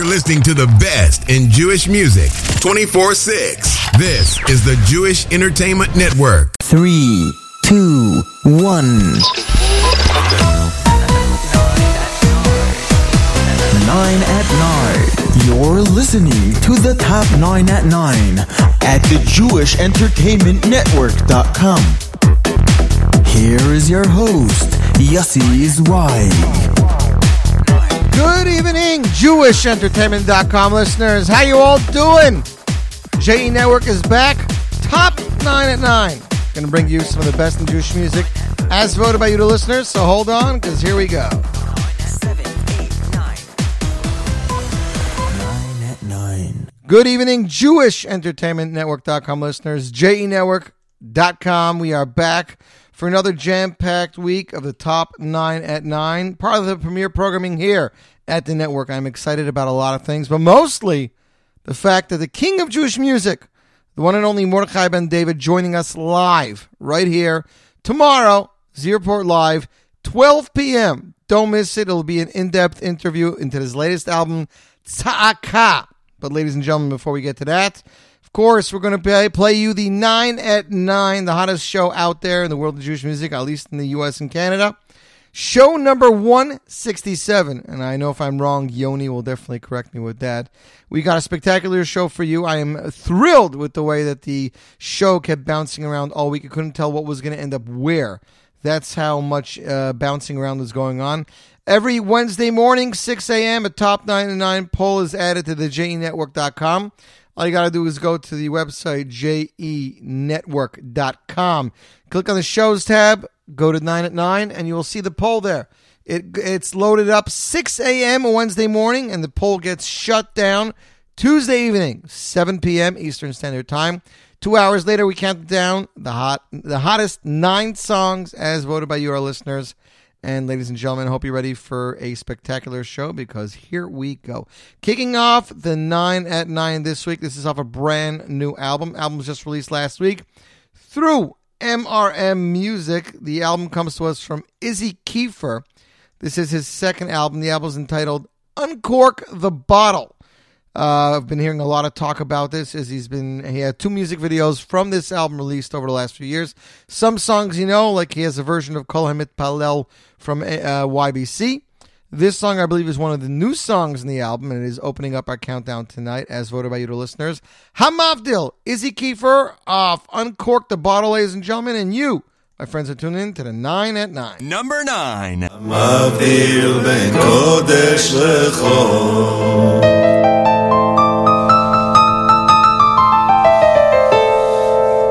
You're listening to the best in Jewish music 24 6. This is the Jewish Entertainment Network. Three, two, one. Nine at nine. You're listening to the top nine at nine at the Jewish Entertainment Network.com. Here is your host, Yossi Zweig. Good evening, JewishEntertainment.com listeners. How you all doing? JE Network is back. Top 9 at 9. Going to bring you some of the best in Jewish music as voted by you, the listeners. So hold on, because here we go. Nine nine. Good evening, JewishEntertainmentNetwork.com listeners. JENetwork.com. We are back for another jam packed week of the top nine at nine, part of the premier programming here at the network. I'm excited about a lot of things, but mostly the fact that the king of Jewish music, the one and only Mordechai Ben David, joining us live right here tomorrow, Z Report Live, 12 p.m. Don't miss it. It'll be an in depth interview into his latest album, Tza'aka. But, ladies and gentlemen, before we get to that, of course, we're going to play, play you the 9 at 9, the hottest show out there in the world of Jewish music, at least in the U.S. and Canada. Show number 167. And I know if I'm wrong, Yoni will definitely correct me with that. We got a spectacular show for you. I am thrilled with the way that the show kept bouncing around all week. I couldn't tell what was going to end up where. That's how much uh, bouncing around was going on. Every Wednesday morning, 6 a.m., a top 9 to 9 poll is added to the JENetwork.com. All you got to do is go to the website, jenetwork.com. Click on the shows tab, go to 9 at 9, and you will see the poll there. It, it's loaded up 6 a.m. Wednesday morning, and the poll gets shut down Tuesday evening, 7 p.m. Eastern Standard Time. Two hours later, we count down the hot, the hottest nine songs as voted by you, our listeners. And ladies and gentlemen, hope you're ready for a spectacular show because here we go. Kicking off the 9 at 9 this week. This is off a brand new album. Album was just released last week through MRM Music. The album comes to us from Izzy Kiefer. This is his second album. The album is entitled Uncork the Bottle. Uh, I've been hearing a lot of talk about this as he's been he had two music videos from this album released over the last few years. Some songs you know, like he has a version of Kol Hamit Palel from uh, YBC. This song, I believe, is one of the new songs in the album, and it is opening up our countdown tonight, as voted by you, the listeners. Hamavdil, Izzy Kiefer off Uncork the Bottle, ladies and gentlemen, and you, my friends, are tuning in to the 9 at 9. Number 9. מבדיל בין קודש לחול.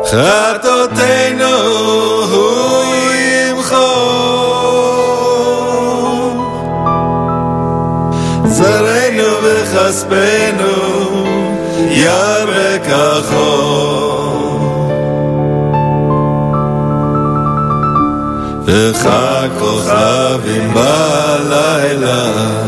חטאותינו הוא וכספנו ירק החור. וככוכבים בלילה.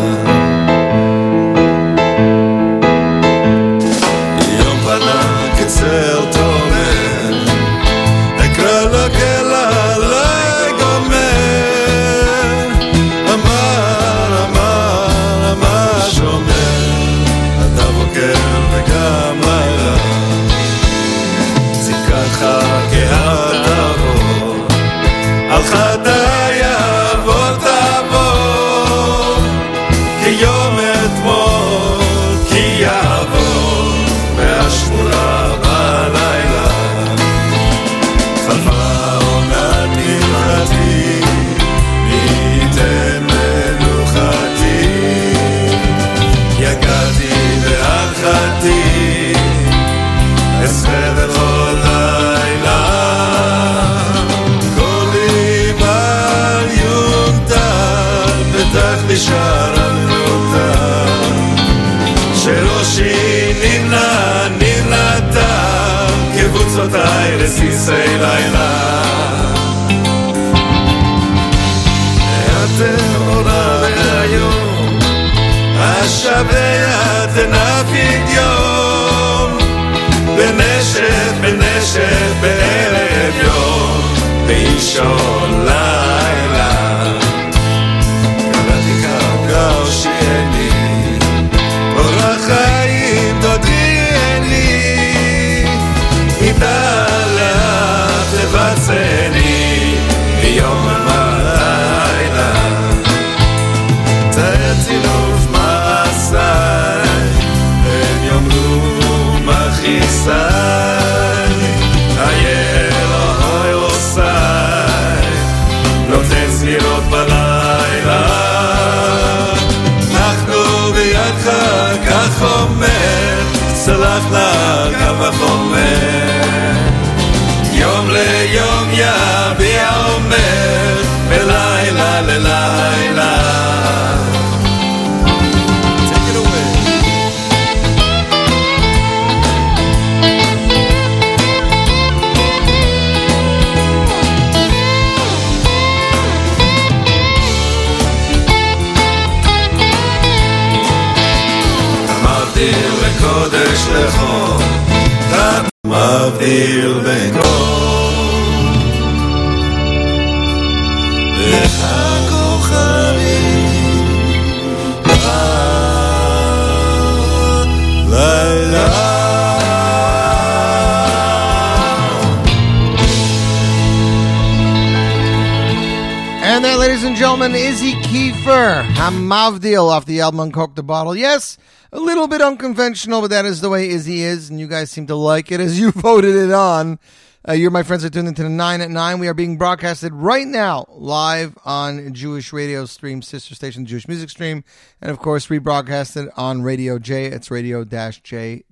Hamavdil off the album Uncork the Bottle. Yes, a little bit unconventional, but that is the way Izzy is, and you guys seem to like it as you voted it on. Uh, you're my friends are tuned into the 9 at 9. We are being broadcasted right now live on Jewish radio stream, sister station Jewish Music Stream, and of course rebroadcasted on Radio J. It's radio-j.com.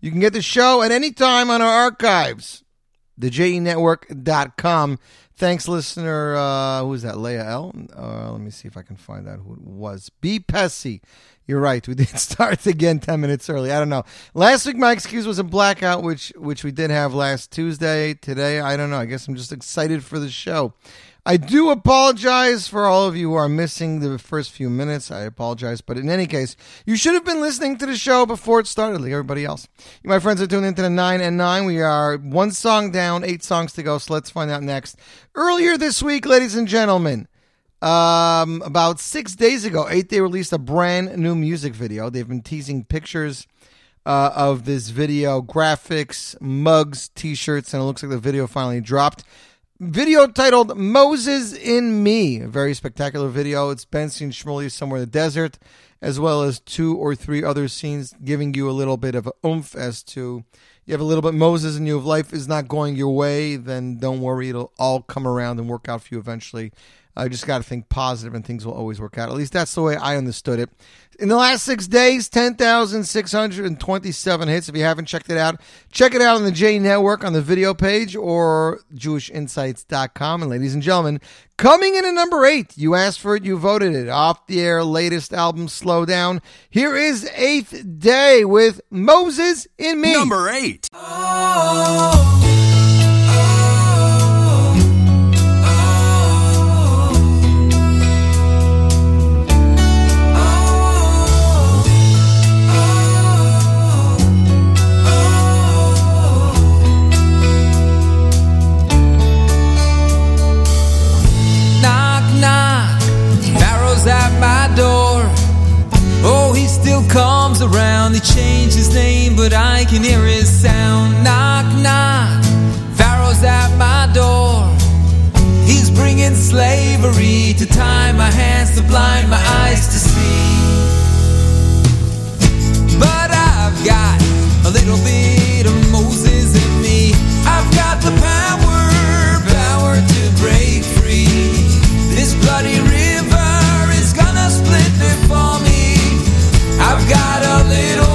You can get the show at any time on our archives the thejenetwork.com. Thanks, listener. Uh, who is that? Leah L. Uh, let me see if I can find out who it was. B. Pessy. You're right. We did start again ten minutes early. I don't know. Last week my excuse was a blackout, which which we did have last Tuesday. Today, I don't know. I guess I'm just excited for the show. I do apologize for all of you who are missing the first few minutes. I apologize, but in any case, you should have been listening to the show before it started, like everybody else. You, my friends, are tuned into the nine and nine. We are one song down, eight songs to go. So let's find out next. Earlier this week, ladies and gentlemen, um, about six days ago, eight they released a brand new music video. They've been teasing pictures uh, of this video, graphics, mugs, T-shirts, and it looks like the video finally dropped. Video titled "Moses in Me," a very spectacular video. It's Bentzi and Shmuley somewhere in the desert, as well as two or three other scenes, giving you a little bit of oomph as to you have a little bit Moses in you. If life is not going your way, then don't worry; it'll all come around and work out for you eventually. I just got to think positive and things will always work out. At least that's the way I understood it. In the last six days, 10,627 hits. If you haven't checked it out, check it out on the J Network on the video page or JewishInsights.com. And ladies and gentlemen, coming in at number eight, you asked for it, you voted it. Off the air, latest album, Slow Down. Here is Eighth Day with Moses in Me. Number eight. Knock, At my door. Oh, he still comes around. He changed his name, but I can hear his sound. Knock, knock, Pharaoh's at my door. He's bringing slavery to tie my hands, to blind my eyes to see. But I've got a little bit of Moses in me. I've got the power got a little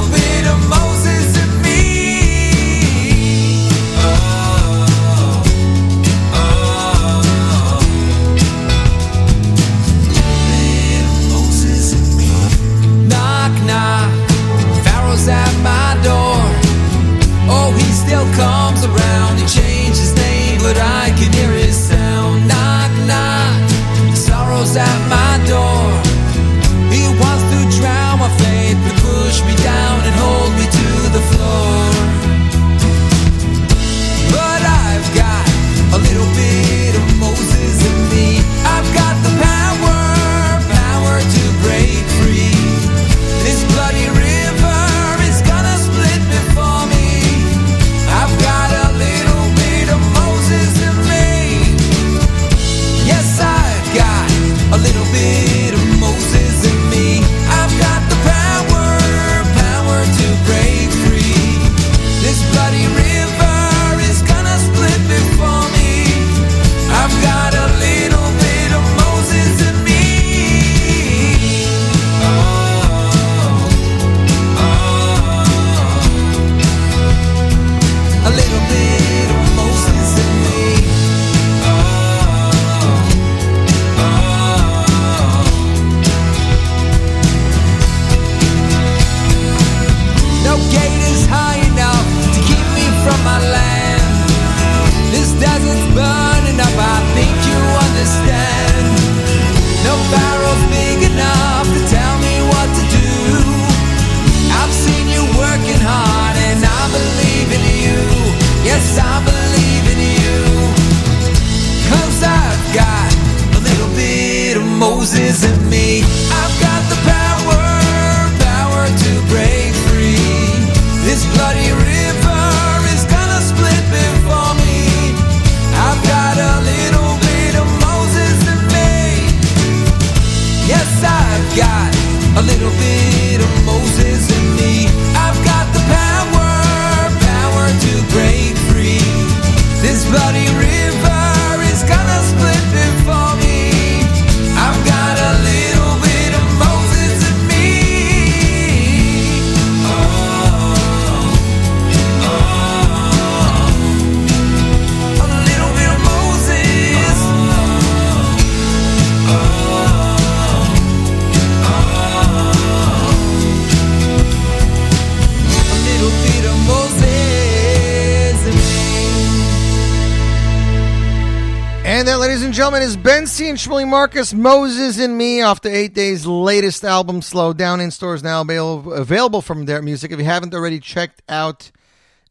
gentlemen, is Bentzi and Shmuley Marcus, Moses in Me, off the Eighth Day's latest album, Slow Down, in stores now available, from their music. If you haven't already checked out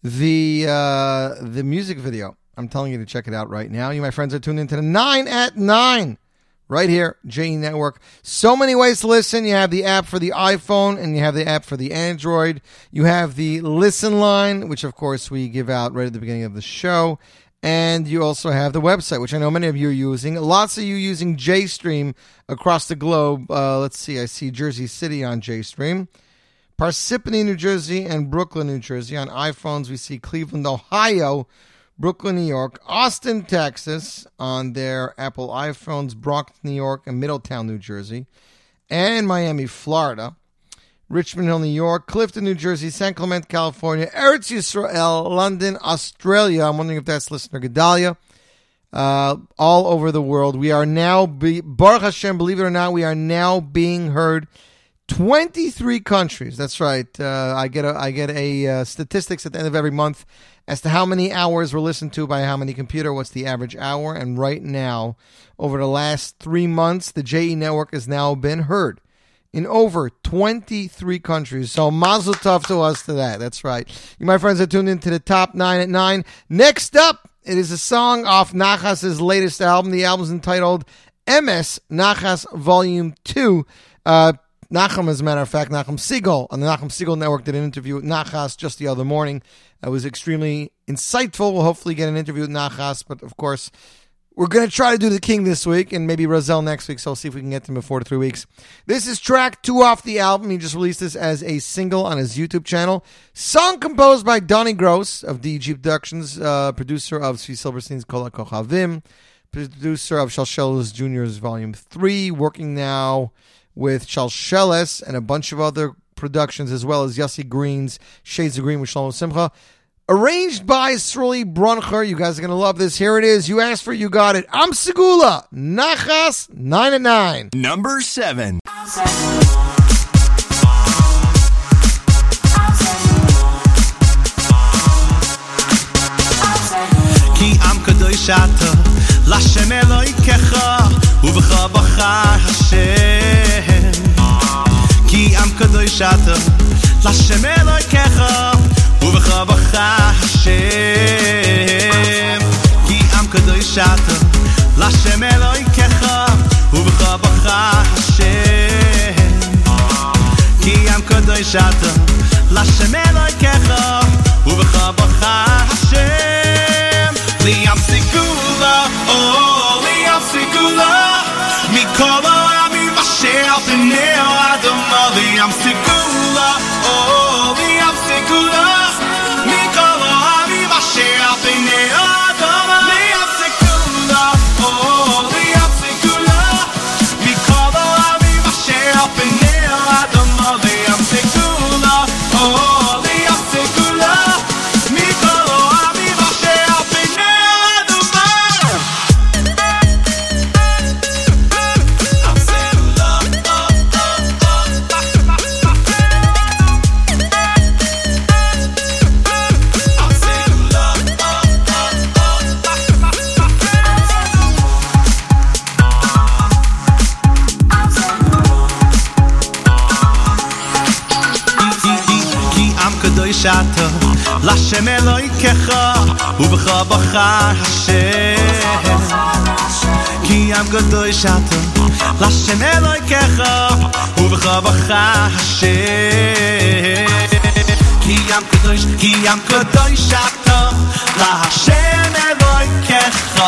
the uh, the music video, I'm telling you to check it out right now. You, my friends, are tuned into the 9 at 9 right here, JE Network. So many ways to listen. You have the app for the iPhone and you have the app for the Android. You have the listen line, which of course we give out right at the beginning of the show. And you also have the website, which I know many of you are using. Lots of you using JStream across the globe. Uh, let's see, I see Jersey City on JStream. Parsippany, New Jersey, and Brooklyn, New Jersey. On iPhones, we see Cleveland, Ohio, Brooklyn, New York, Austin, Texas on their Apple iPhones, Bronx, New York, and Middletown, New Jersey, and Miami, Florida. Richmond Hill, New York, Clifton, New Jersey, San Clemente, California, Eretz Yisrael, London, Australia. I'm wondering if that's listener Gedalia. Uh, all over the world. We are now, be, Baruch Hashem, believe it or not, we are now being heard 23 countries. That's right. Uh, I get a I get a uh, statistics at the end of every month as to how many hours were listened to by how many computer. What's the average hour? And right now, over the last three months, the JE network has now been heard in over 23 countries. So mazel tov to us to that. That's right. You, my friends, are tuned into the top nine at nine. Next up, it is a song off Nachas's latest album. The album's entitled MS Nachas Volume 2. Uh, Nachum, as a matter of fact, Nachum Segal on the Nachum Segal Network did an interview with Nachas just the other morning. It was extremely insightful. We'll hopefully get an interview with Nachas, but of course, we're going to try to do the King this week and maybe Roselle next week, so we'll see if we can get them in four to three weeks. This is track two off the album. He just released this as a single on his YouTube channel. Song composed by Donnie Gross of DG Productions, uh, producer of Svi Silverstein's Kola Kochavim, producer of Shalshelis Jr.'s Volume 3, working now with Shalshelis and a bunch of other productions, as well as Yossi Green's Shades of Green with Shlomo Simcha. Arranged by Sruli Broncher. You guys are going to love this. Here it is. You asked for you got it. Am Segula. Nachas 9 and 9. Number 7. לשם בחר השם. כי עם לשם ובך בחר השם. כי עם קדוש אתה, לשם אלוהיכך, ובך בחר השם. כי עם קדוש אתה, לשם אלוהיכך, ובך בחר השם. לי סיגולה, או לי עם סיגולה, מכל העמים אשר על קדושתו לשם אלוהיכך ובך בחר השם כי ים קדושתו לשם אלוהיכך ובך בחר השם כי ים קדוש כי ים קדושתו לשם אלוהיכך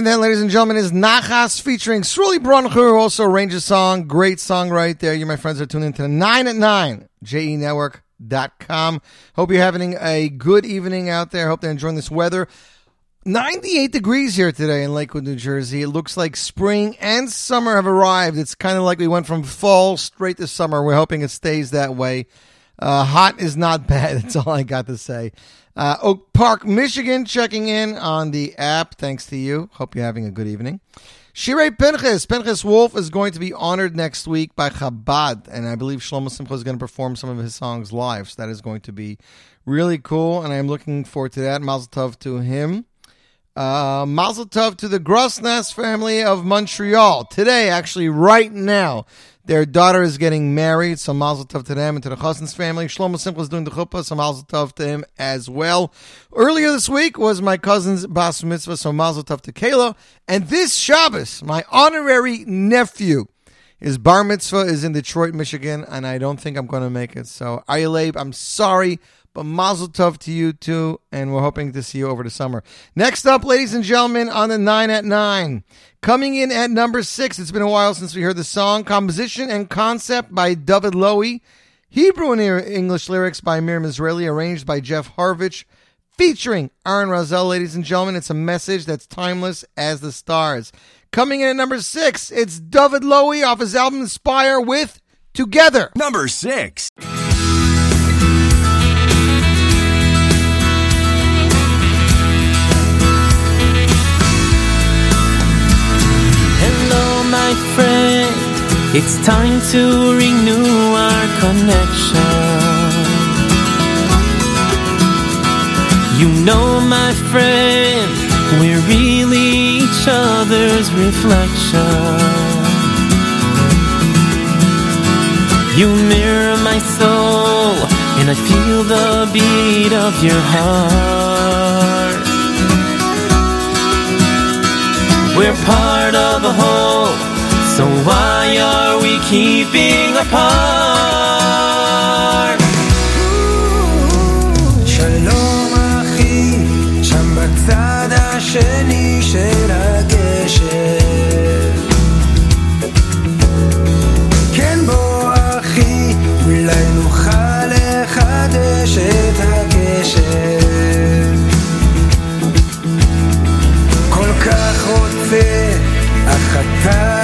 And then, ladies and gentlemen, is Nachas featuring Sruli Broncher, who also arranged a song. Great song right there. You, my friends, are tuned into the 9 at 9, jenetwork.com. Hope you're having a good evening out there. Hope they're enjoying this weather. 98 degrees here today in Lakewood, New Jersey. It looks like spring and summer have arrived. It's kind of like we went from fall straight to summer. We're hoping it stays that way. Uh, hot is not bad. That's all I got to say. Uh, Oak Park, Michigan, checking in on the app. Thanks to you. Hope you're having a good evening. Shirei Pinchas, Pinchas Wolf is going to be honored next week by Chabad, and I believe Shlomo Simcha is going to perform some of his songs live. So that is going to be really cool, and I'm looking forward to that. Mazel tov to him. Uh, Mazel tov to the Grosness family of Montreal. Today, actually, right now, their daughter is getting married, so Mazel tov to them and to the Chosn's family. Shlomo Simcha is doing the chuppah, so Mazel tov to him as well. Earlier this week was my cousin's bas mitzvah, so Mazel tov to Kayla. And this Shabbos, my honorary nephew, his bar mitzvah is in Detroit, Michigan, and I don't think I'm going to make it. So, Ayaleib, I'm sorry, but mazel tov to you too, and we're hoping to see you over the summer. Next up, ladies and gentlemen, on the 9 at 9. Coming in at number 6, it's been a while since we heard the song. Composition and concept by David Lowy. Hebrew and English lyrics by Miriam Israeli, arranged by Jeff Harvich. Featuring Aaron Razel, ladies and gentlemen. It's a message that's timeless as the stars. Coming in at number 6, it's David Lowy off his album Inspire with Together. Number six. My friend. It's time to renew our connection. You know, my friend, we're really each other's reflection. You mirror my soul, and I feel the beat of your heart. We're part of a whole, so why are we keeping apart? שלום אחי, שם בצד השני של הגשר. כן בוא אחי, אולי נוכל לחדש את הקשר. כל כך רוצה, אך אתה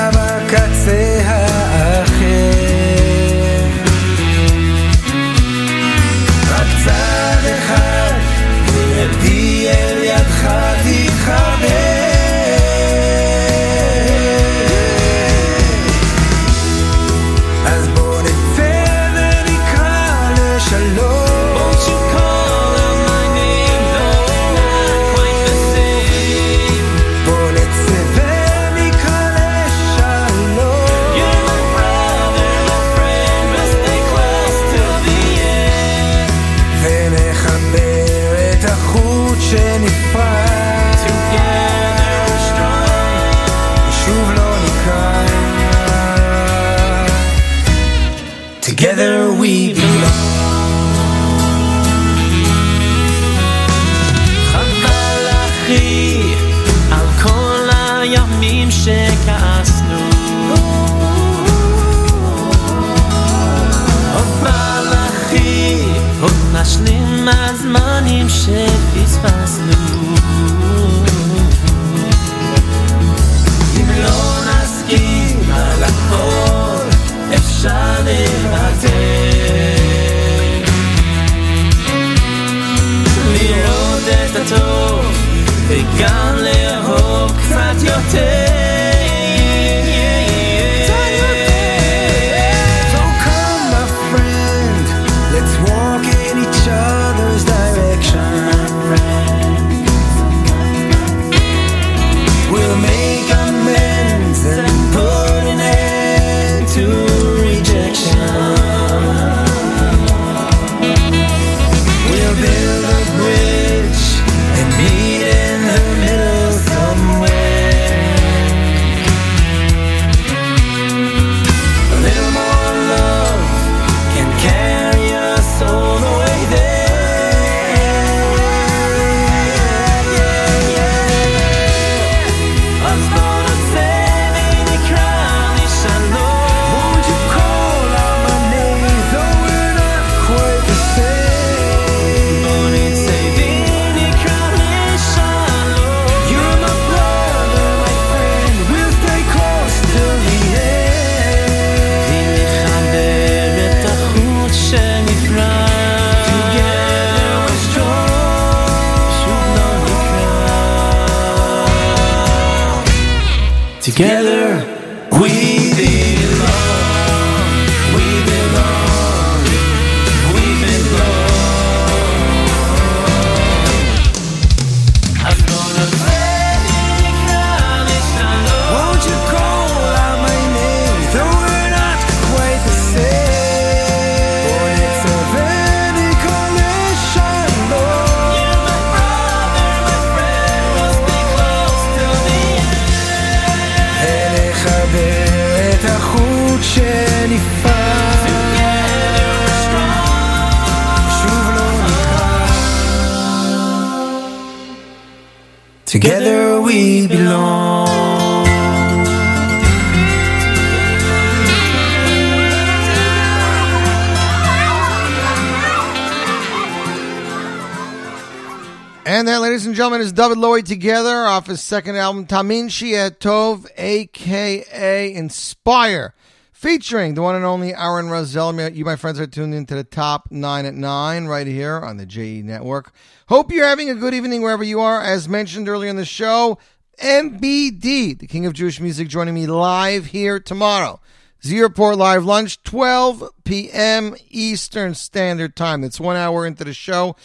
David Lowy together off his second album, Tamin Shiat Tov, aka Inspire, featuring the one and only Aaron Razel. You, my friends, are tuned into the top nine at nine right here on the JE Network. Hope you're having a good evening wherever you are. As mentioned earlier in the show, MBD, the King of Jewish Music, joining me live here tomorrow. Z Report Live Lunch, 12 p.m. Eastern Standard Time. That's one hour into the show.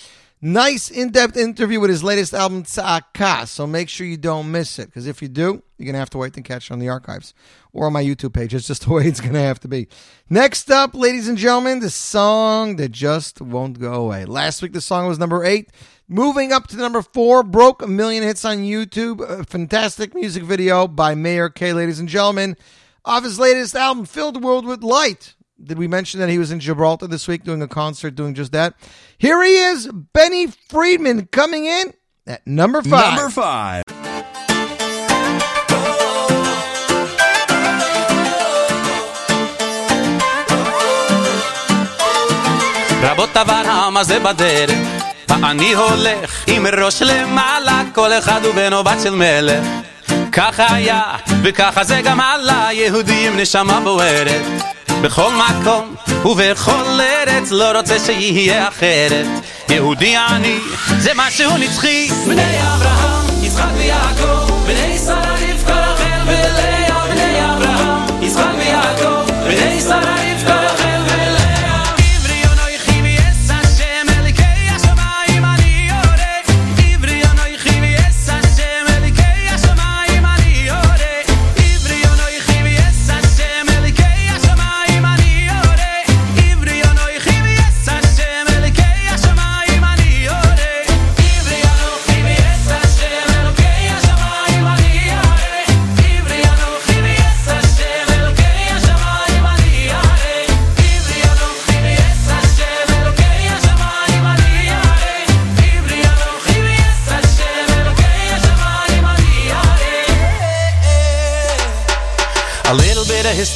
Nice in-depth interview with his latest album, Tzaka. So make sure you don't miss it, because if you do, you're going to have to wait and catch it on the archives or on my YouTube page. It's just the way it's going to have to be. Next up, ladies and gentlemen, the song that just won't go away. Last week, the song was number eight. Moving up to number four, broke a million hits on YouTube. A fantastic music video by Meir Kay, ladies and gentlemen, of his latest album, Fill the World with Light. Did we mention that he was in Gibraltar this week doing a concert doing just that? Here he is, Benny Friedman, coming in at number five. Number five. רבות עבר העם הזה בדרך, ואני הולך עם ראש למעלה, כל אחד הוא בנו בת של מלך. ככה היה, וככה זה גם עלה, יהודי עם נשמה בוערת. בכל מקום ובכל ארץ, לא רוצה שיהיה אחרת. יהודי אני, זה משהו נצחי. בני אברהם, יצחק ויעקב,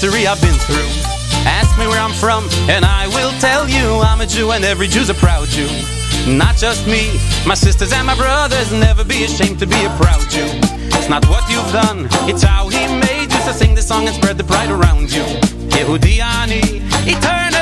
history I've been through. Ask me where I'm from, and I will tell you I'm a Jew, and every Jew's a proud Jew. Not just me, my sisters and my brothers. Never be ashamed to be a proud Jew. It's not what you've done, it's how He made you. So sing this song and spread the pride around you. Yehudi ani, eternally.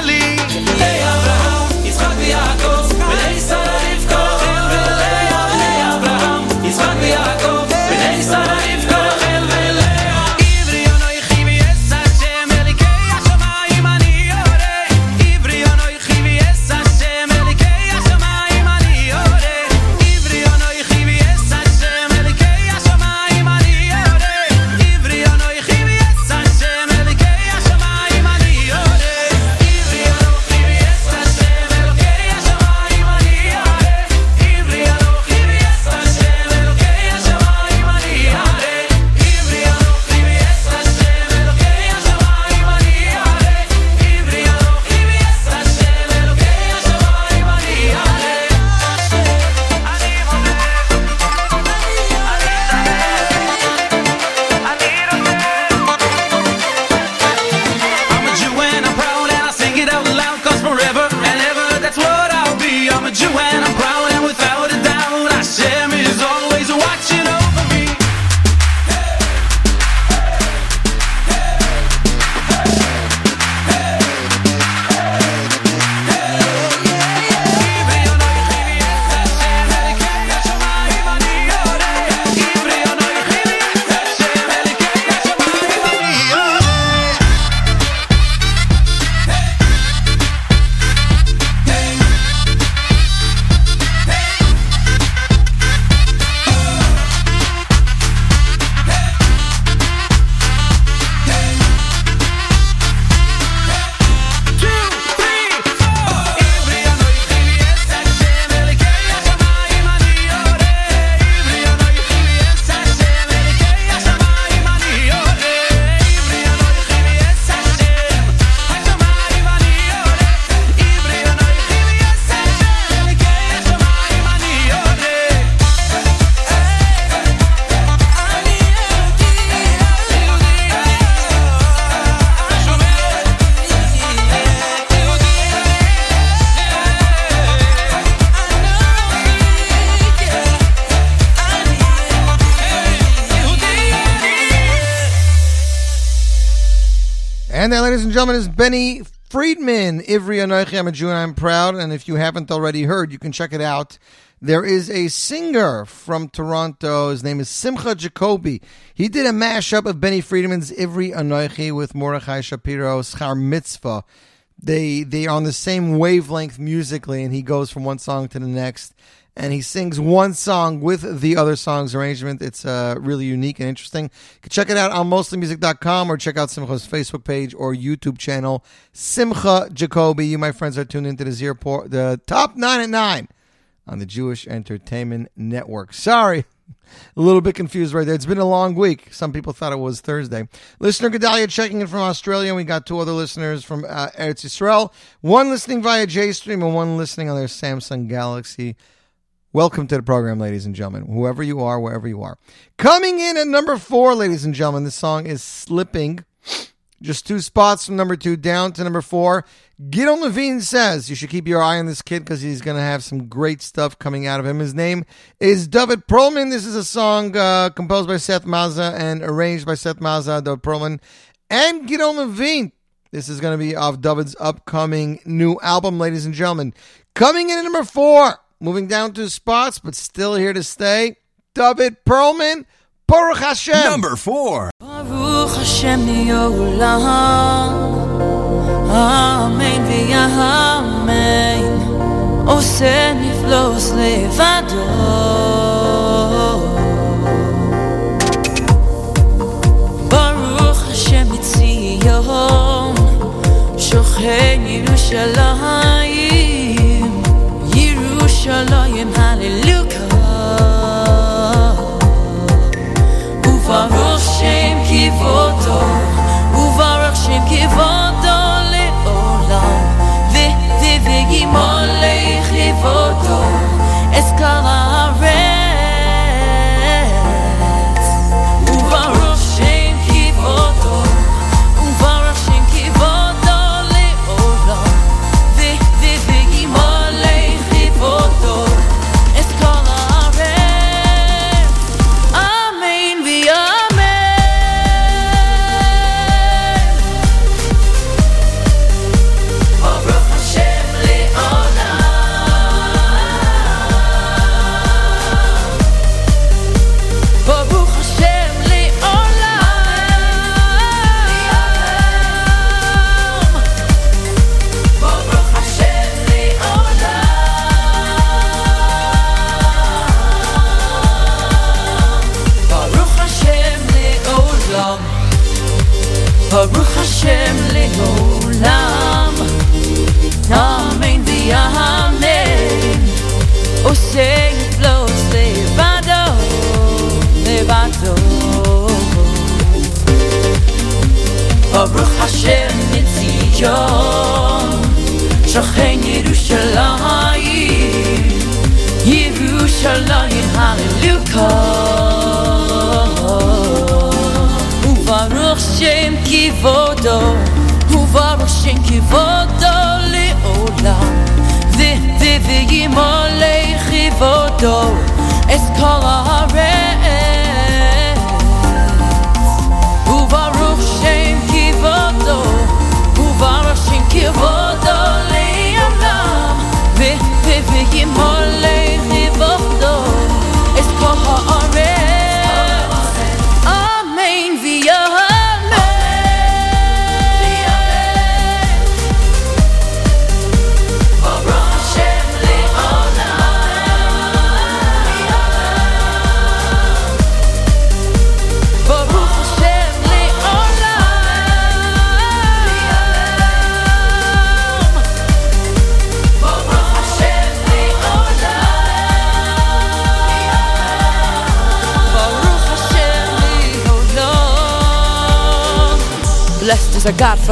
Gentlemen, is Benny Friedman. Ivri Anoichi, I'm a Jew and I'm proud. And if you haven't already heard, you can check it out. There is a singer from Toronto. His name is Simcha Jacoby. He did a mashup of Benny Friedman's Ivri Anoichi with Mordechai Shapiro's Schar Mitzvah. They they are on the same wavelength musically, and he goes from one song to the next, and he sings one song with the other song's arrangement. It's uh, really unique and interesting. You can check it out on mostlymusic.com or check out Simcha's Facebook page or YouTube channel, Simcha Jacoby. You, my friends, are tuned into the zero por- the top nine at nine on the Jewish Entertainment Network. Sorry, a little bit confused right there. It's been a long week. Some people thought it was Thursday. Listener Gedalia checking in from Australia. We got two other listeners from uh, Eretz Yisrael. One listening via JStream and one listening on their Samsung Galaxy. Welcome to the program, ladies and gentlemen. Whoever you are, wherever you are. Coming in at number four, ladies and gentlemen, this song is Slipping. Just two spots from number two down to number four. Gidon Levine says you should keep your eye on this kid because he's going to have some great stuff coming out of him. His name is David Perlman. This is a song uh, composed by Seth Maza and arranged by Seth Maza, David Perlman, and Gidon Levine. This is going to be off David's upcoming new album, ladies and gentlemen. Coming in at number four, moving down two spots, but still here to stay. David Perlman, Baruch Hashem. Number four. ברוך השם לעולם, אמן ויאמן, עושה נפלוס לבדו. ברוך השם מציון, שוכן ירושלים, ירושלים הללוקה. וברוך שם כבודו, וברוך שם כבודו לעולם, וימולך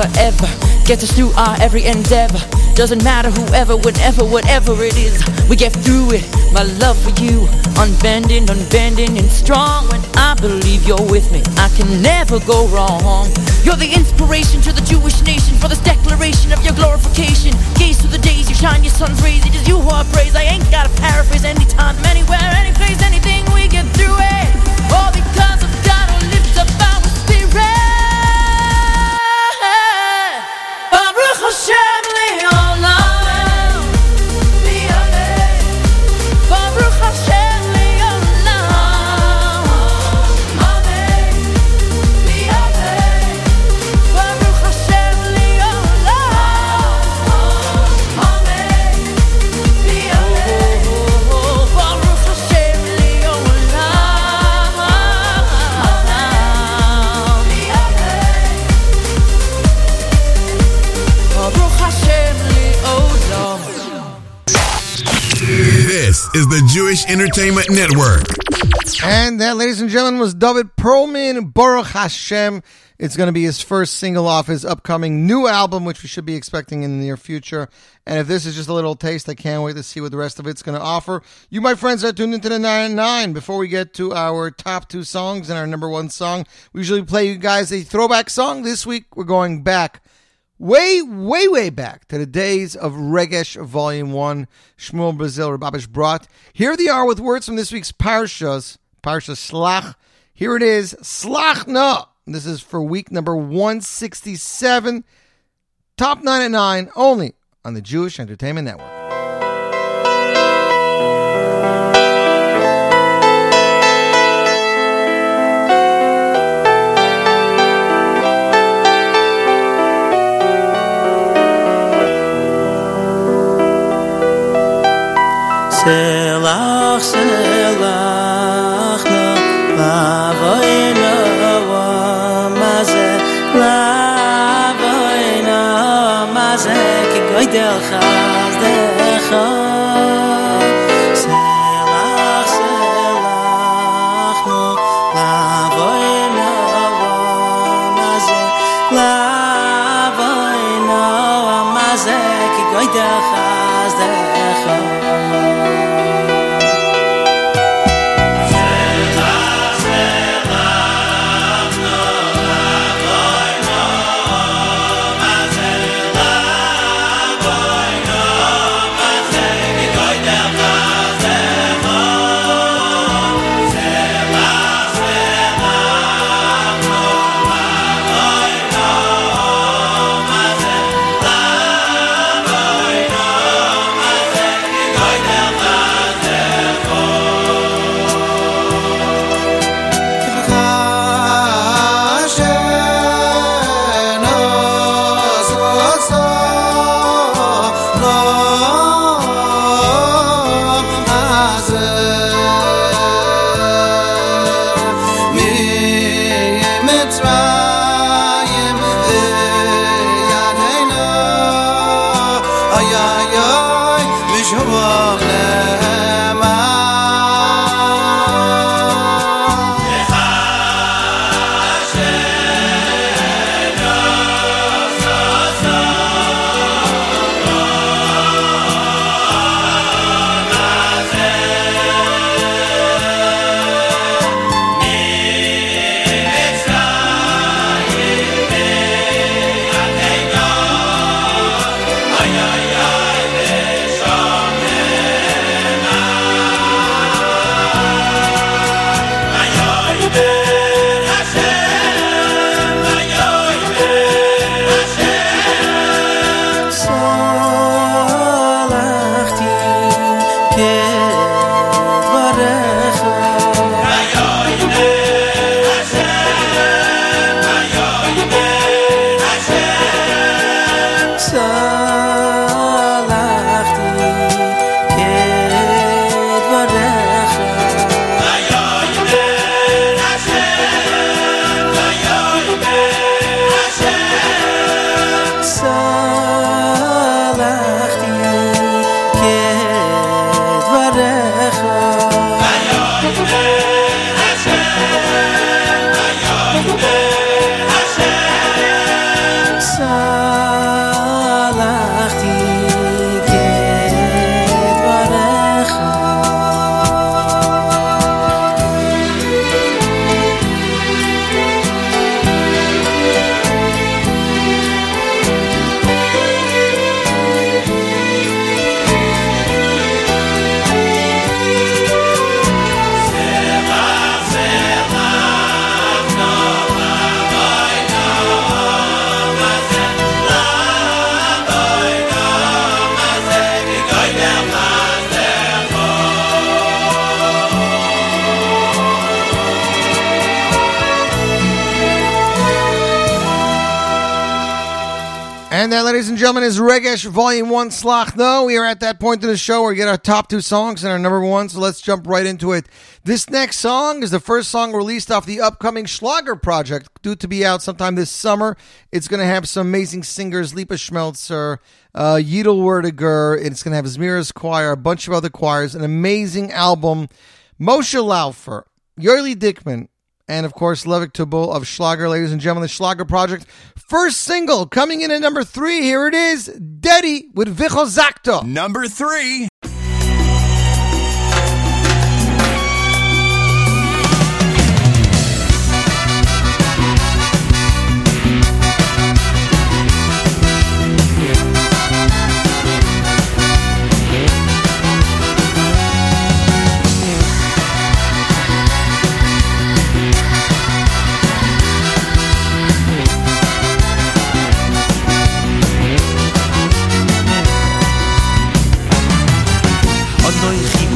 forever. Gets us through our every endeavor. Doesn't matter whoever, whatever, whatever it is. We get through it. My love for you Unbending, unbending and strong. When I believe you're with me I can never go wrong. You're the inspiration to the Jewish nation For this declaration of your glorification. Gaze through the days, you shine your sun's rays It is you who I praise I ain't gotta paraphrase anytime, anywhere, any place, anything We get through it. All because This is the Jewish Entertainment Network. And that, ladies and gentlemen, was David Perlman, Baruch Hashem. It's going to be his first single off his upcoming new album, which we should be expecting in the near future. And if this is just a little taste, I can't wait to see what the rest of it's going to offer. You, my friends, are tuned into the 9 9. Before we get to our top two songs and our number one song, we usually play you guys a throwback song. This week, we're going back way, way, way back to the days of Regesh Volume 1, Shmuel Brazil, Rababish brought. Here they are with words from this week's Parshas, Parsha Slach. Here it is, Slach Na. This is for week number 167, top 9 at 9, only on the Jewish Entertainment Network. selach selach no la voy no va maze la voy maze ki goy del khaz de khaz gentlemen, is Regesh Volume 1 Slach. No, we are at that point in the show where we get our top two songs and our number one, so let's jump right into it. This next song is the first song released off the upcoming Schlager project, due to be out sometime this summer. It's going to have some amazing singers, Lipa Schmelzer, uh, Yidel Werdiger, it's going to have Zmira's Choir, a bunch of other choirs, an amazing album. Moshe Laufer, Yerli Dickman, and of course Levick Tubul of Schlager, ladies and gentlemen, the Schlager Project. First single coming in at number three. Here it is, Daddy with Vichel Zakto. Number three.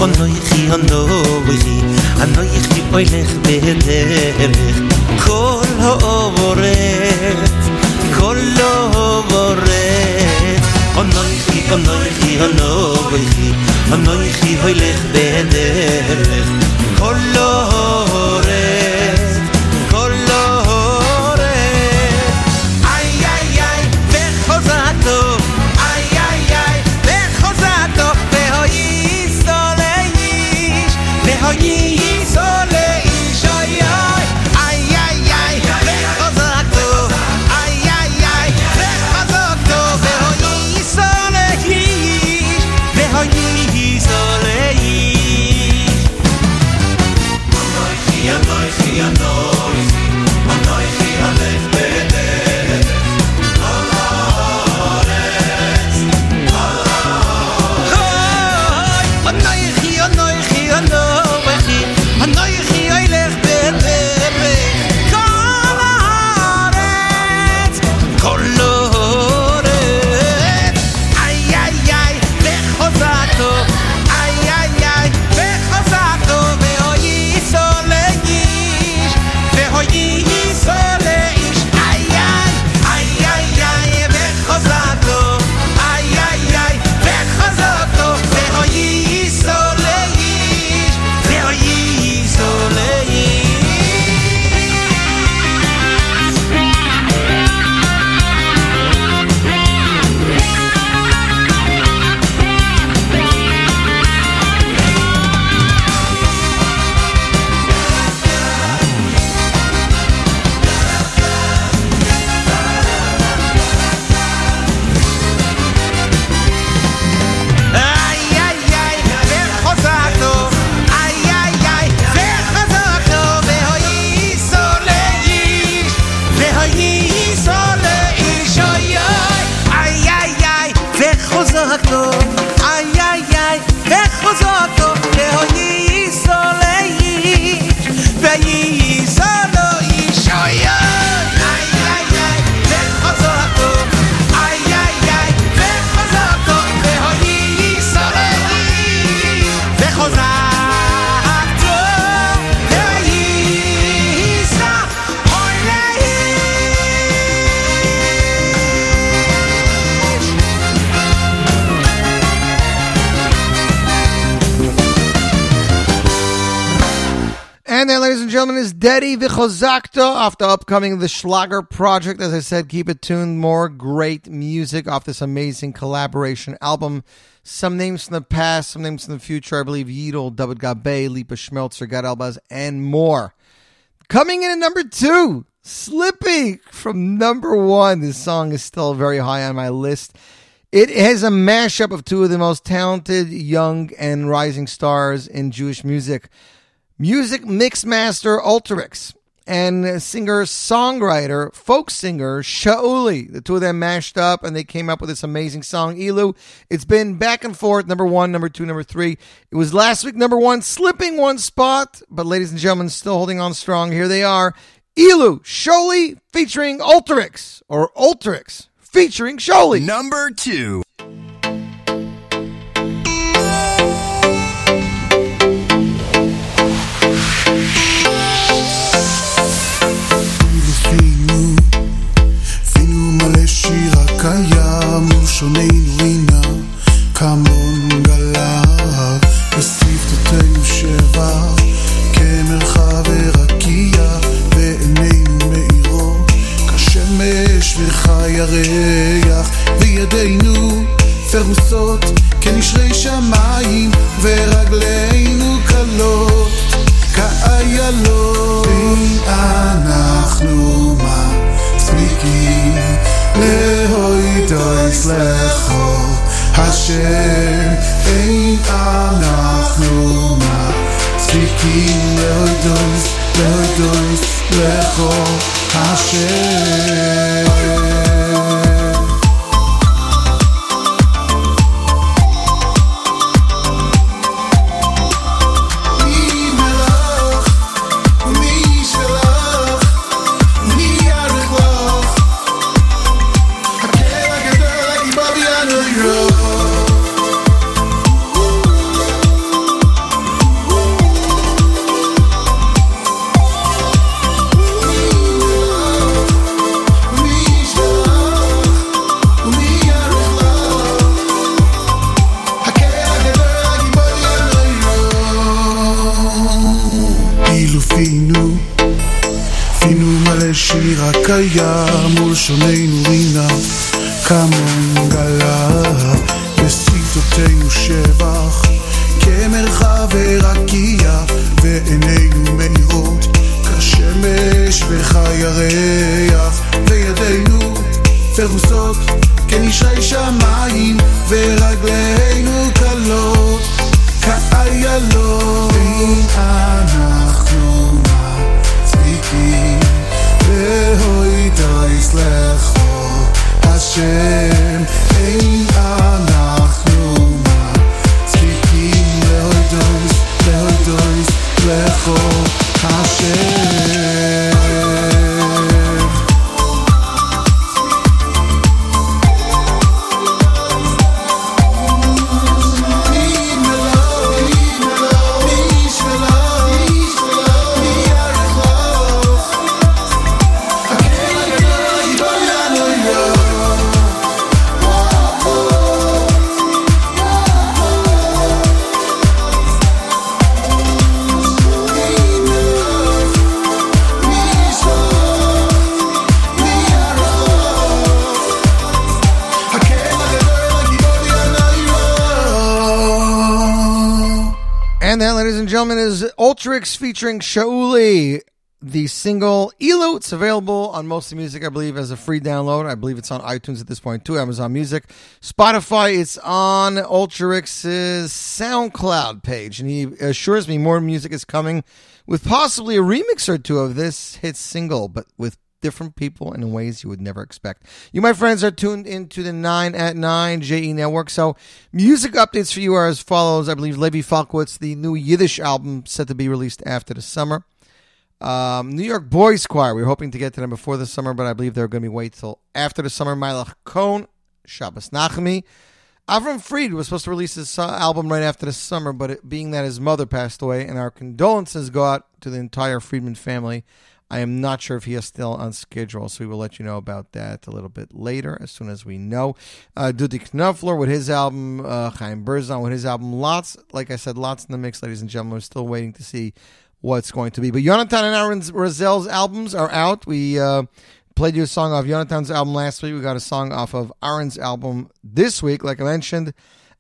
Anoichi, anoichi, anoichi Anoichi oilech bederech Kol ha'ovoret Kol ha'ovoret Anoichi, anoichi, anoichi Anoichi oilech bederech Kol Dedi Vichozakta off the upcoming The Schlager Project. As I said, keep it tuned. More great music off this amazing collaboration album. Some names from the past, some names from the future. I believe Yidel, David Gabe, Lipa Schmelzer, Gad Elbaz, and more. Coming in at number two, Slippy from number one. This song is still very high on my list. It has a mashup of two of the most talented young and rising stars in Jewish music. Music mixmaster Ultrix and singer songwriter, folk singer Shauli. The two of them mashed up and they came up with this amazing song, Elu. It's been back and forth, number one, number two, number three. It was last week, number one, slipping one spot, but ladies and gentlemen, still holding on strong. Here they are. Elu, Shauli featuring Ultrix, or Ultrix featuring Shauli. Number two. ולשוננו רינה, כמון גליו, בשפתותינו שבח, כמרחב ורקיע, ועינינו מאירות, כשמש וחי ירח, וידינו פרוסות כנשרי שמיים, ורגלינו קלות. כאיילות אנחנו מספיקים Lecho Hashem Ein Anachnu Ma Tzrikim Leodois Leodois Lecho Hashem. Ultrix featuring Shauli. The single Elu. It's available on most of the music, I believe, as a free download. I believe it's on iTunes at this point too, Amazon Music, Spotify. It's on Ultrix's SoundCloud page, and he assures me more music is coming, with possibly a remix or two of this hit single, but with different people and in ways you would never expect. You, my friends, are tuned into the 9 at 9 JE Network. So, music updates for you are as follows. I believe Levi Falkowitz, the new Yiddish album set to be released after the summer. Um, New York Boys Choir, we were hoping to get to them before the summer, but I believe they're going to be wait till after the summer. Meilech Kohn, Shabbos Nachmi. Avram Fried was supposed to release his uh, album right after the summer, but it, being that his mother passed away, and our condolences go out to the entire Friedman family, I am not sure if he is still on schedule, so we will let you know about that a little bit later as soon as we know. Uh, Dudi Knopfler with his album, uh, Chaim Berzon with his album. Lots, like I said, lots in the mix, ladies and gentlemen. We're still waiting to see what's going to be. But Jonathan and Aaron Razel's albums are out. We uh, played you a song off Jonathan's album last week. We got a song off of Aaron's album this week, like I mentioned.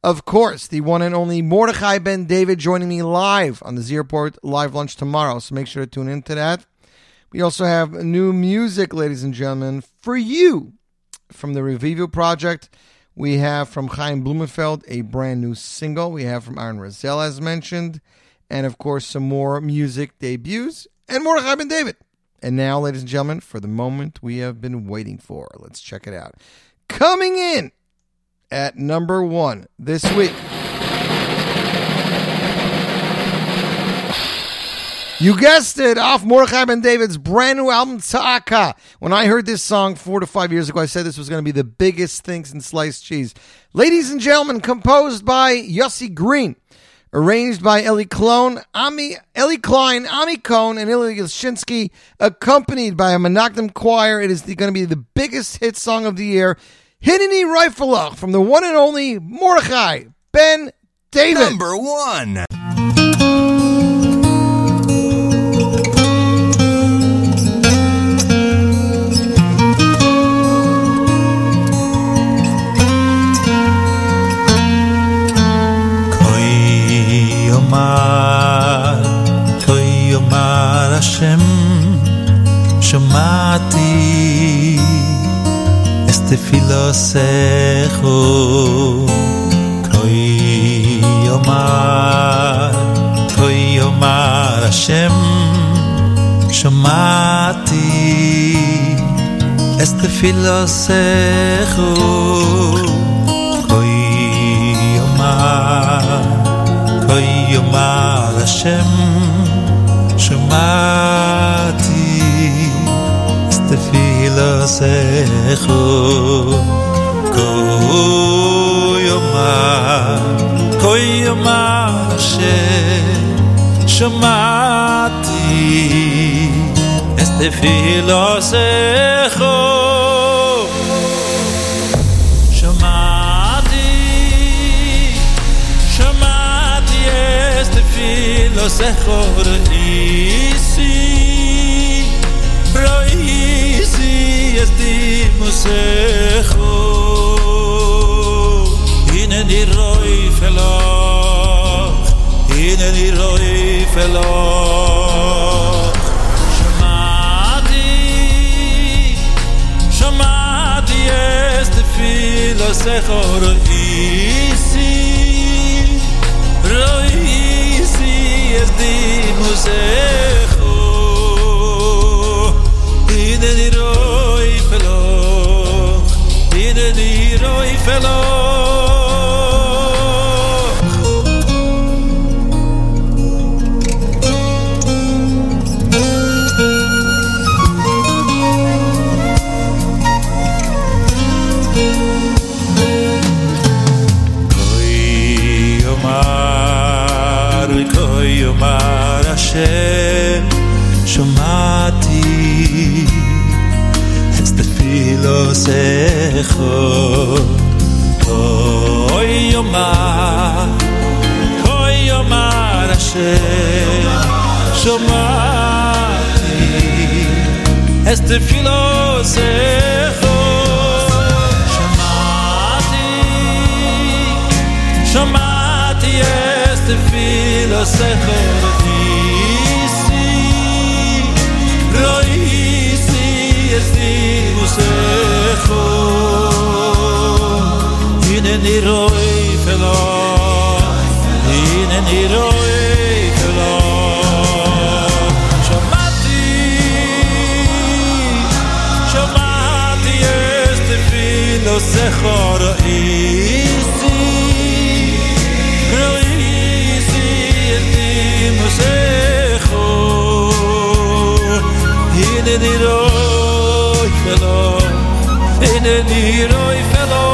Of course, the one and only Mordechai Ben David joining me live on the Z Report live lunch tomorrow. So make sure to tune into that. We also have new music, ladies and gentlemen, for you from the Revivu Project. We have from Chaim Blumenfeld a brand new single. We have from Aaron Razel, as mentioned. And of course, some more music debuts and Mordechai Ben David. And now, ladies and gentlemen, for the moment we have been waiting for. Let's check it out. Coming in at number one this week. You guessed it, off Mordechai Ben David's brand new album, Tzaka. When I heard this song four to five years ago, I said this was going to be the biggest thing since sliced cheese. Ladies and gentlemen, composed by Yossi Green, arranged by Eli Clone, Ami, Eli Klein, Ami Cohn, and Ilya Yashinsky, accompanied by a Menachem choir. It is going to be the biggest hit song of the year, Hineni Rifalach, from the one and only Mordechai Ben David. Number one. yomar koy yomar Hashem shomati es tefilosecho koy yomar koy yomar Hashem shomati es tefilosecho koy yomar. יאמר השם שמעתי סטפילו סכו יאמר כה יאמר השם שמעתי סטפילו reisi este musecho. Hineni roi feloch, hineni roi feloch. Shomati, shomati este filosecho reisi, es di musejo די de di roi felo di tefilosecho. Koi yomar, koi yomar Hashem, shomati es tefilosecho. שמעתי את תפילוסכו ראיסי, ראיסי את sech ho in en רואה פלא, הנני רואה פלא. שמעתי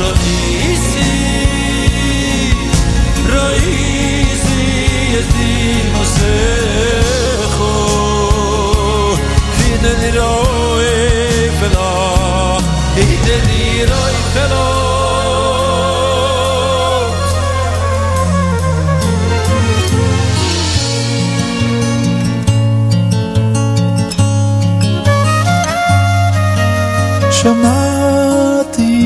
Roisi. Roisi es di mosecho שמעתי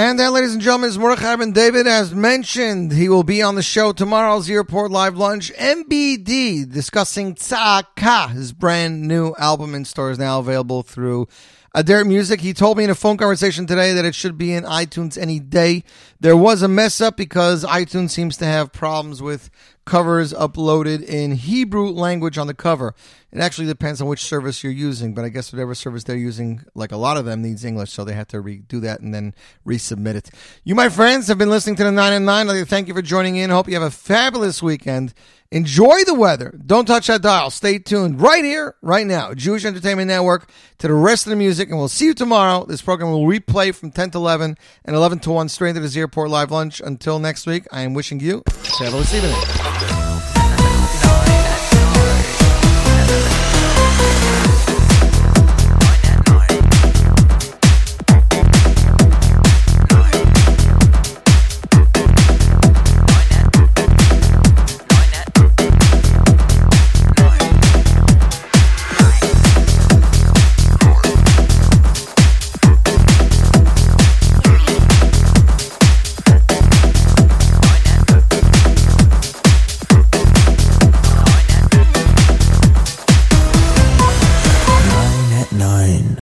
And that, ladies and gentlemen, is Mordechai Ben David. As mentioned, he will be on the show tomorrow's Airport Live Lunch. MBD discussing Tzaka, his brand new album in stores now available through uh, Adair Music. He told me in a phone conversation today that it should be in iTunes any day. There was a mess up because iTunes seems to have problems with covers uploaded in Hebrew language on the cover. It actually depends on which service you're using, but I guess whatever service they're using, like a lot of them, needs English, so they have to redo that and then resubmit it. You, my friends, have been listening to the 9 and 9. I'd like to thank you for joining in. Hope you have a fabulous weekend. Enjoy the weather. Don't touch that dial. Stay tuned right here, right now. Jewish Entertainment Network to the rest of the music, and we'll see you tomorrow. This program will replay from 10 to 11 and 11 to 1 straight into this airport live lunch. Until next week, I am wishing you a fabulous evening.